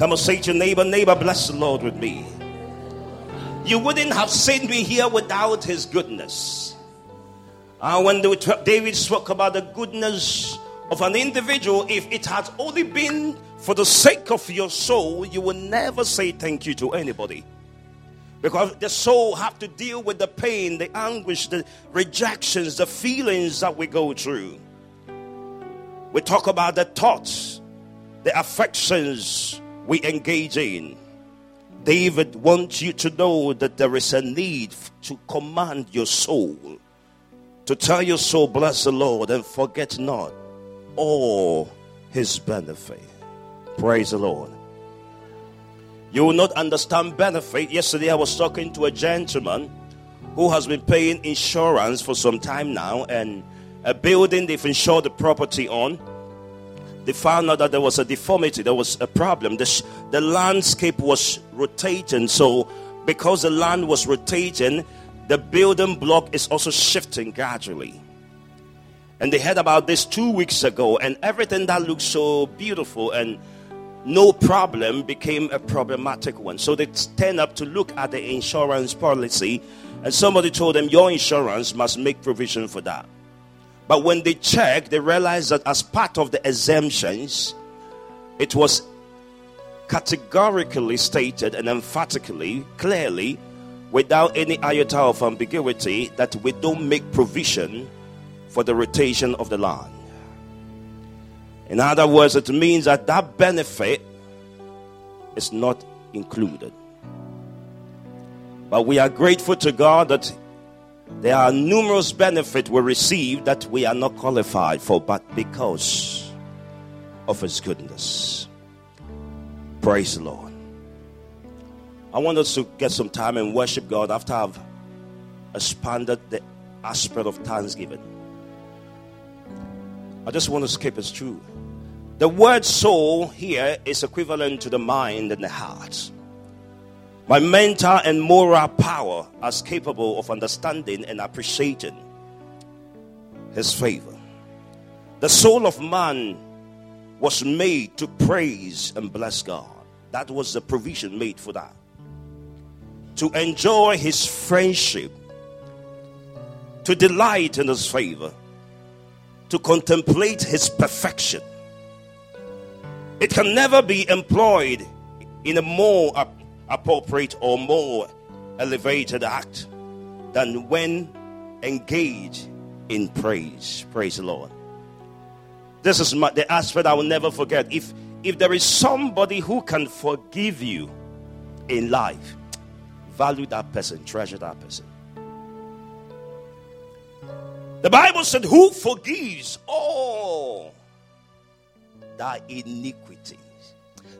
Come on, say to your neighbor, neighbor, bless the Lord with me. You wouldn't have seen me here without his goodness. Uh, when David spoke about the goodness of an individual, if it had only been for the sake of your soul, you will never say thank you to anybody. Because the soul have to deal with the pain, the anguish, the rejections, the feelings that we go through. We talk about the thoughts, the affections we engage in. David wants you to know that there is a need to command your soul, to tell your soul, bless the Lord, and forget not all his benefit. Praise the Lord. You will not understand benefit. Yesterday, I was talking to a gentleman who has been paying insurance for some time now, and a building they've insured the property on. They found out that there was a deformity, there was a problem. The, the landscape was rotating, so because the land was rotating, the building block is also shifting gradually. And they heard about this two weeks ago, and everything that looked so beautiful and no problem became a problematic one. So they stand up to look at the insurance policy, and somebody told them, Your insurance must make provision for that. But when they checked, they realized that as part of the exemptions, it was categorically stated and emphatically, clearly, without any iota of ambiguity, that we don't make provision for the rotation of the land. In other words, it means that that benefit is not included. But we are grateful to God that there are numerous benefits we receive that we are not qualified for, but because of His goodness. Praise the Lord. I want us to get some time and worship God after I've expanded the aspect of thanksgiving. I just want to skip it through. The word soul here is equivalent to the mind and the heart. My mental and moral power as capable of understanding and appreciating His favor. The soul of man was made to praise and bless God. That was the provision made for that. To enjoy His friendship, to delight in His favor, to contemplate His perfection it can never be employed in a more appropriate or more elevated act than when engaged in praise. Praise the Lord. This is my, the aspect I will never forget. If if there is somebody who can forgive you in life, value that person, treasure that person. The Bible said, Who forgives all thy iniquities.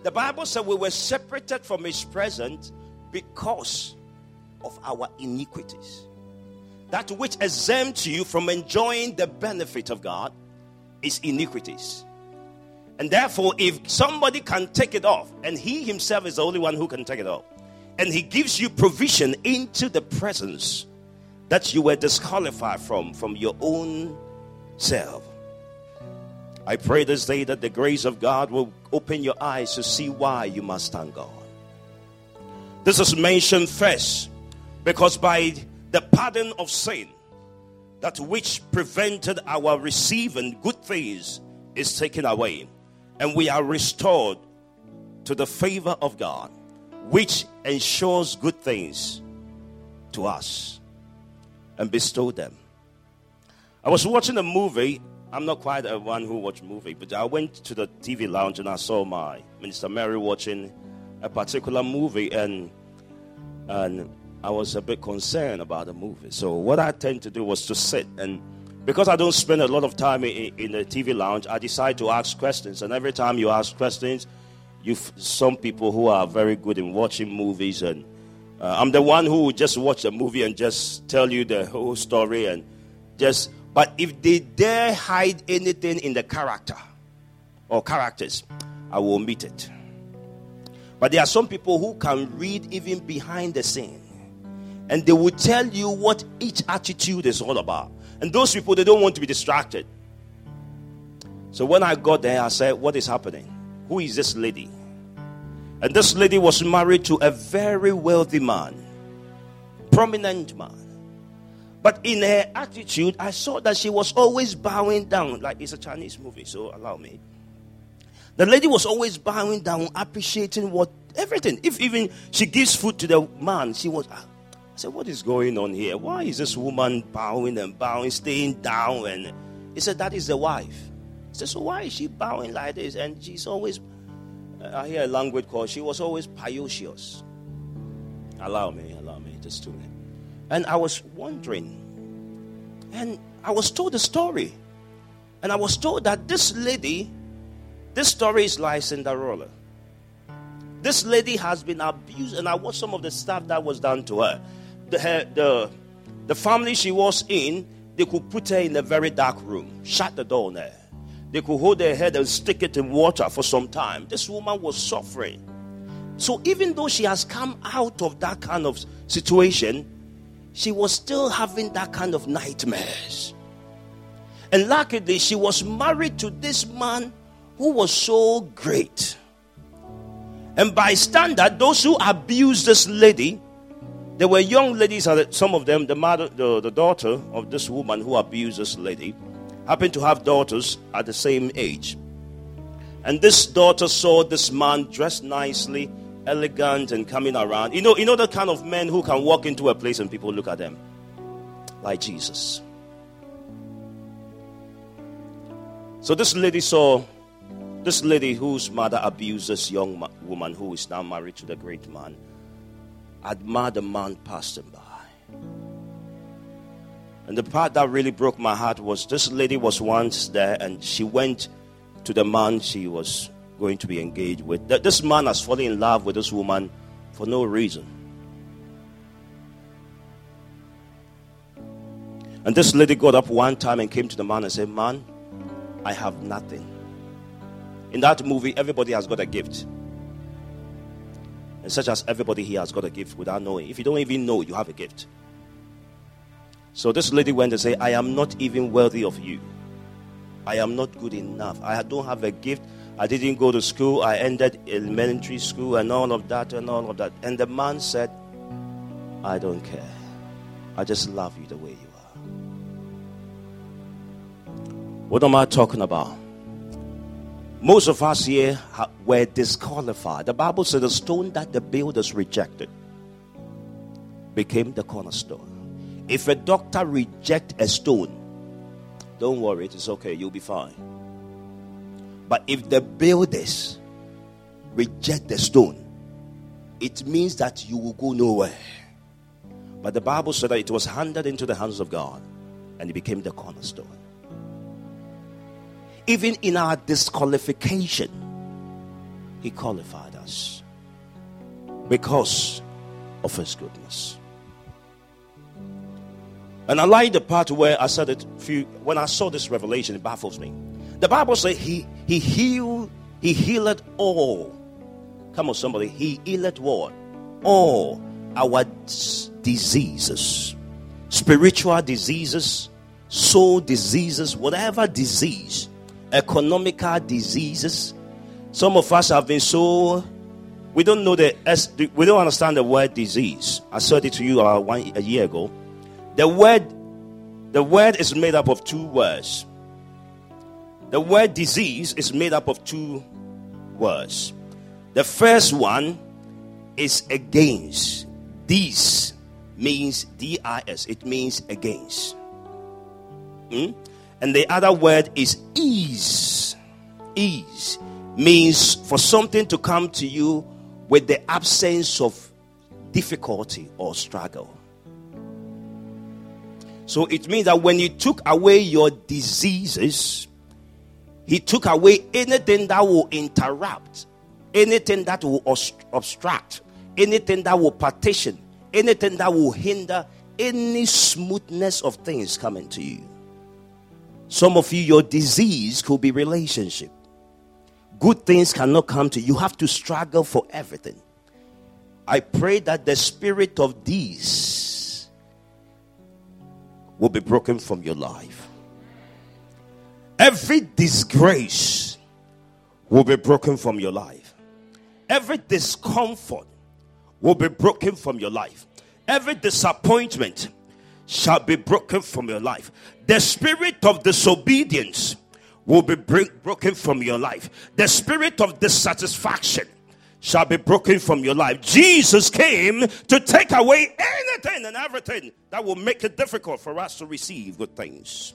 The Bible said we were separated from his presence because of our iniquities. That which exempts you from enjoying the benefit of God is iniquities. And therefore, if somebody can take it off, and he himself is the only one who can take it off, and he gives you provision into the presence that you were disqualified from, from your own self, I pray this day that the grace of God will open your eyes to see why you must thank God. This is mentioned first because by the pardon of sin, that which prevented our receiving good things is taken away, and we are restored to the favor of God, which ensures good things to us and bestow them. I was watching a movie I'm not quite a one who watch movie, but I went to the TV lounge and I saw my Minister Mary watching a particular movie, and and I was a bit concerned about the movie. So what I tend to do was to sit and because I don't spend a lot of time in, in the TV lounge, I decide to ask questions. And every time you ask questions, you some people who are very good in watching movies, and uh, I'm the one who just watch a movie and just tell you the whole story and just but if they dare hide anything in the character or characters, I will omit it. But there are some people who can read even behind the scene. And they will tell you what each attitude is all about. And those people, they don't want to be distracted. So when I got there, I said, What is happening? Who is this lady? And this lady was married to a very wealthy man, prominent man. But in her attitude, I saw that she was always bowing down. Like it's a Chinese movie, so allow me. The lady was always bowing down, appreciating what everything. If even she gives food to the man, she was. Ah. I said, What is going on here? Why is this woman bowing and bowing, staying down? And he said, That is the wife. He said, So why is she bowing like this? And she's always I hear a language called she was always pious. Allow me, allow me, just two minutes. And I was wondering, and I was told the story. And I was told that this lady, this story is like Cinderella. This lady has been abused, and I watched some of the stuff that was done to her. The, her, the, the family she was in, they could put her in a very dark room, shut the door there. They could hold her head and stick it in water for some time. This woman was suffering. So even though she has come out of that kind of situation, she was still having that kind of nightmares. And luckily, she was married to this man who was so great. And by standard, those who abused this lady, there were young ladies, uh, some of them, the mother, the, the daughter of this woman who abused this lady happened to have daughters at the same age. And this daughter saw this man dressed nicely, elegant, and coming around. You know, you know the kind of men who can walk into a place and people look at them like Jesus. So this lady saw this lady whose mother abused this young woman who is now married to the great man, admired the man passing by. And the part that really broke my heart was this lady was once there and she went to the man she was going to be engaged with. This man has fallen in love with this woman for no reason. And this lady got up one time and came to the man and said, Man, I have nothing. In that movie, everybody has got a gift. And such as everybody here has got a gift without knowing. If you don't even know, you have a gift. So this lady went and said, I am not even worthy of you. I am not good enough. I don't have a gift. I didn't go to school. I ended elementary school and all of that and all of that. And the man said, I don't care. I just love you the way you are. What am I talking about? Most of us here were disqualified. The Bible said the stone that the builders rejected became the cornerstone. If a doctor reject a stone, don't worry, it is okay, you'll be fine. But if the builders reject the stone, it means that you will go nowhere. But the Bible said that it was handed into the hands of God and it became the cornerstone. Even in our disqualification, He qualified us because of His goodness. And I like the part where I said it few when I saw this revelation, it baffles me. The Bible says he he healed, he healed all. Come on, somebody, he healed what? All our diseases, spiritual diseases, soul diseases, whatever disease, economical diseases. Some of us have been so we don't know the we don't understand the word disease. I said it to you uh, one a year ago. The word, the word is made up of two words. The word disease is made up of two words. The first one is against. This means D I S. It means against. Hmm? And the other word is ease. Ease means for something to come to you with the absence of difficulty or struggle. So it means that when you took away your diseases, He took away anything that will interrupt, anything that will obstruct, anything that will partition, anything that will hinder any smoothness of things coming to you. Some of you, your disease could be relationship. Good things cannot come to you. You have to struggle for everything. I pray that the spirit of these will be broken from your life. Every disgrace will be broken from your life. every discomfort will be broken from your life. Every disappointment shall be broken from your life. The spirit of disobedience will be break, broken from your life. The spirit of dissatisfaction shall be broken from your life. Jesus came to take away anything and everything that will make it difficult for us to receive good things.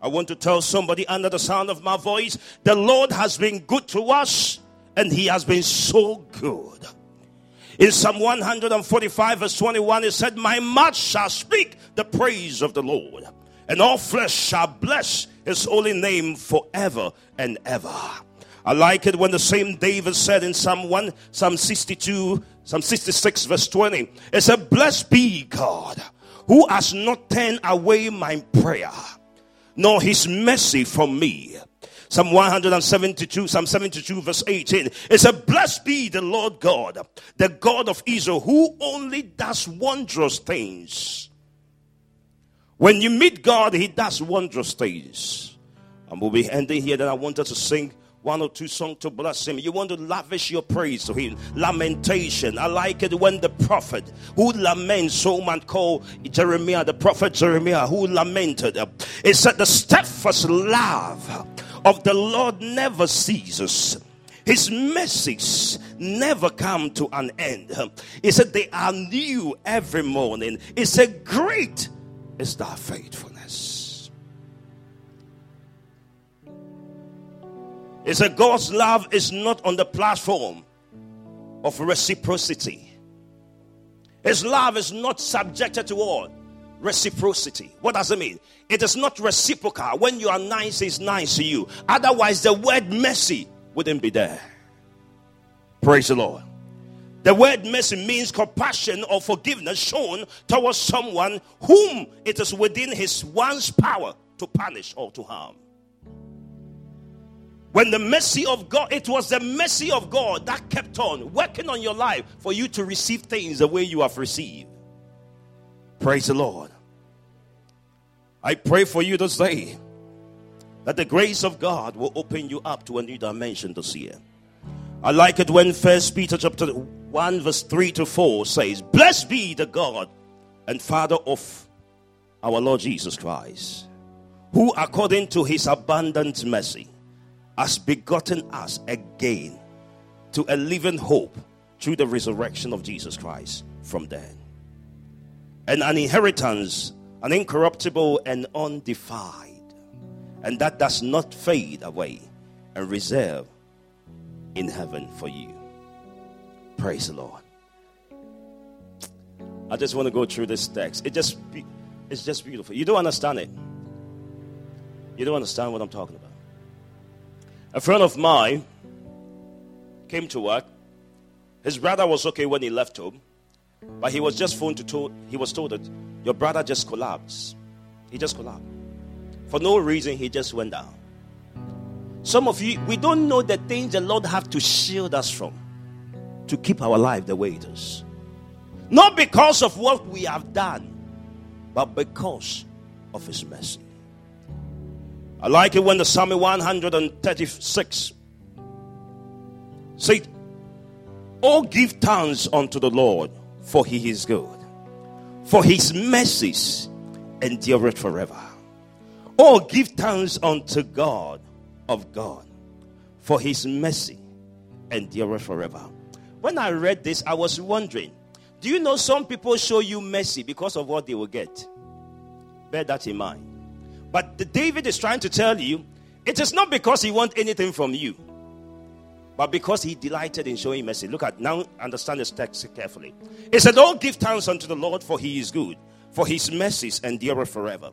I want to tell somebody under the sound of my voice the Lord has been good to us and He has been so good. In Psalm 145, verse 21, it said, My mouth shall speak the praise of the Lord, and all flesh shall bless his holy name forever and ever. I like it when the same David said in Psalm 1, Psalm 62, Psalm 66, verse 20, it said, Blessed be God who has not turned away my prayer, nor his mercy from me. Psalm 172, Psalm 72, verse 18. It says, Blessed be the Lord God, the God of Israel, who only does wondrous things. When you meet God, He does wondrous things. And we'll be ending here. Then I wanted to sing one or two songs to bless him. You want to lavish your praise to him. Lamentation. I like it when the prophet who laments, so man called Jeremiah, the prophet Jeremiah, who lamented, it said, The steadfast love of the Lord never ceases. His mercies never come to an end. He said they are new every morning. He said, Great is thy faithfulness. He said, God's love is not on the platform of reciprocity. His love is not subjected to all reciprocity. What does it mean? It is not reciprocal. When you are nice, it's nice to you. Otherwise, the word mercy wouldn't be there. Praise the Lord. The word mercy means compassion or forgiveness shown towards someone whom it is within his one's power to punish or to harm. When the mercy of God, it was the mercy of God that kept on working on your life for you to receive things the way you have received. Praise the Lord. I pray for you this day that the grace of God will open you up to a new dimension this year. I like it when First Peter chapter 1 verse 3 to 4 says, Blessed be the God and Father of our Lord Jesus Christ, who according to his abundant mercy has begotten us again to a living hope through the resurrection of Jesus Christ from dead and an inheritance, an incorruptible and undefiled, and that does not fade away and reserve in heaven for you. Praise the Lord. I just want to go through this text. It just it's just beautiful. You don't understand it. You don't understand what I'm talking about. A friend of mine came to work. His brother was okay when he left home. But he was just phoned to told he was told that your brother just collapsed. He just collapsed. For no reason, he just went down. Some of you, we don't know the things the Lord have to shield us from to keep our life the way it is. Not because of what we have done, but because of His mercy. I like it when the Psalm 136 said, Oh, give thanks unto the Lord, for he is good. For his mercies endureth forever. Oh, give thanks unto God of God, for his mercy endureth forever. When I read this, I was wondering do you know some people show you mercy because of what they will get? Bear that in mind. But the David is trying to tell you it is not because he wants anything from you but because he delighted in showing mercy. Look at now, understand this text carefully. It said, Oh, give thanks unto the Lord, for he is good, for his mercies endure forever.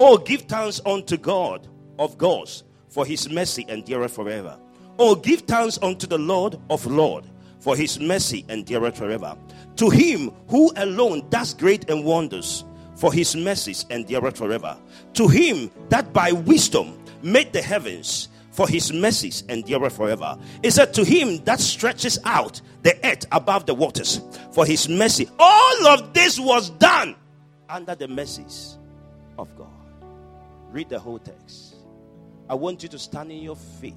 Oh, give thanks unto God of gods, for his mercy endure forever. Oh, give thanks unto the Lord of Lord, for his mercy endure forever. To him who alone does great and wonders, for his mercies endure forever. To him that by wisdom made the heavens for his mercies endure forever. It said to him that stretches out the earth above the waters, for his mercy. All of this was done under the mercies of God. Read the whole text. I want you to stand in your feet.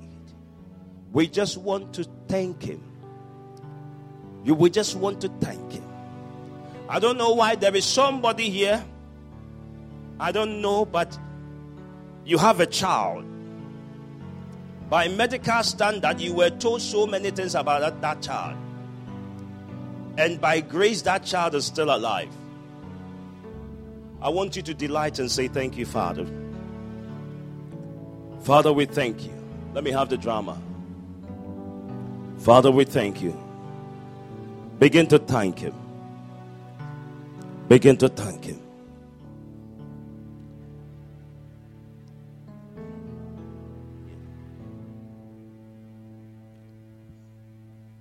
We just want to thank him You will just want to thank Him. I don't know why there is somebody here. I don't know, but you have a child. By medical standard, you were told so many things about that, that child. And by grace, that child is still alive. I want you to delight and say, Thank you, Father. Father, we thank you. Let me have the drama. Father, we thank you. Begin to thank Him. Begin to thank Him.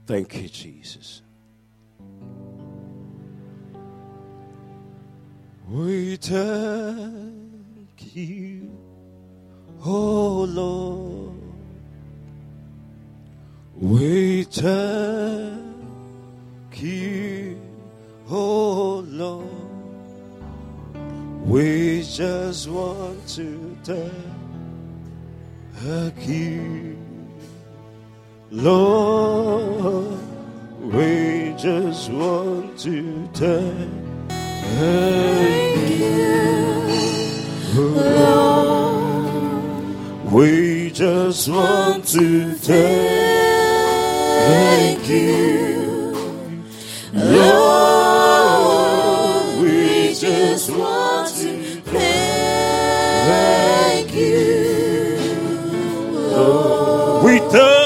Thank you, Jesus. We thank you, oh Lord. We thank you, oh Lord. We just want to thank you, Lord. Just want to thank you. Lord. we just want to thank you, Lord. We just want to thank you, Lord. We thank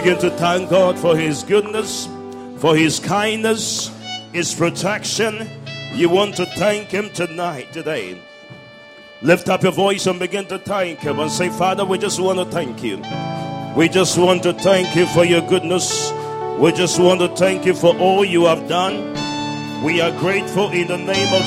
begin to thank God for His goodness, for His kindness, His protection. You want to thank Him tonight, today. Lift up your voice and begin to thank Him and say, Father, we just want to thank you. We just want to thank you for your goodness. We just want to thank you for all you have done. We are grateful in the name of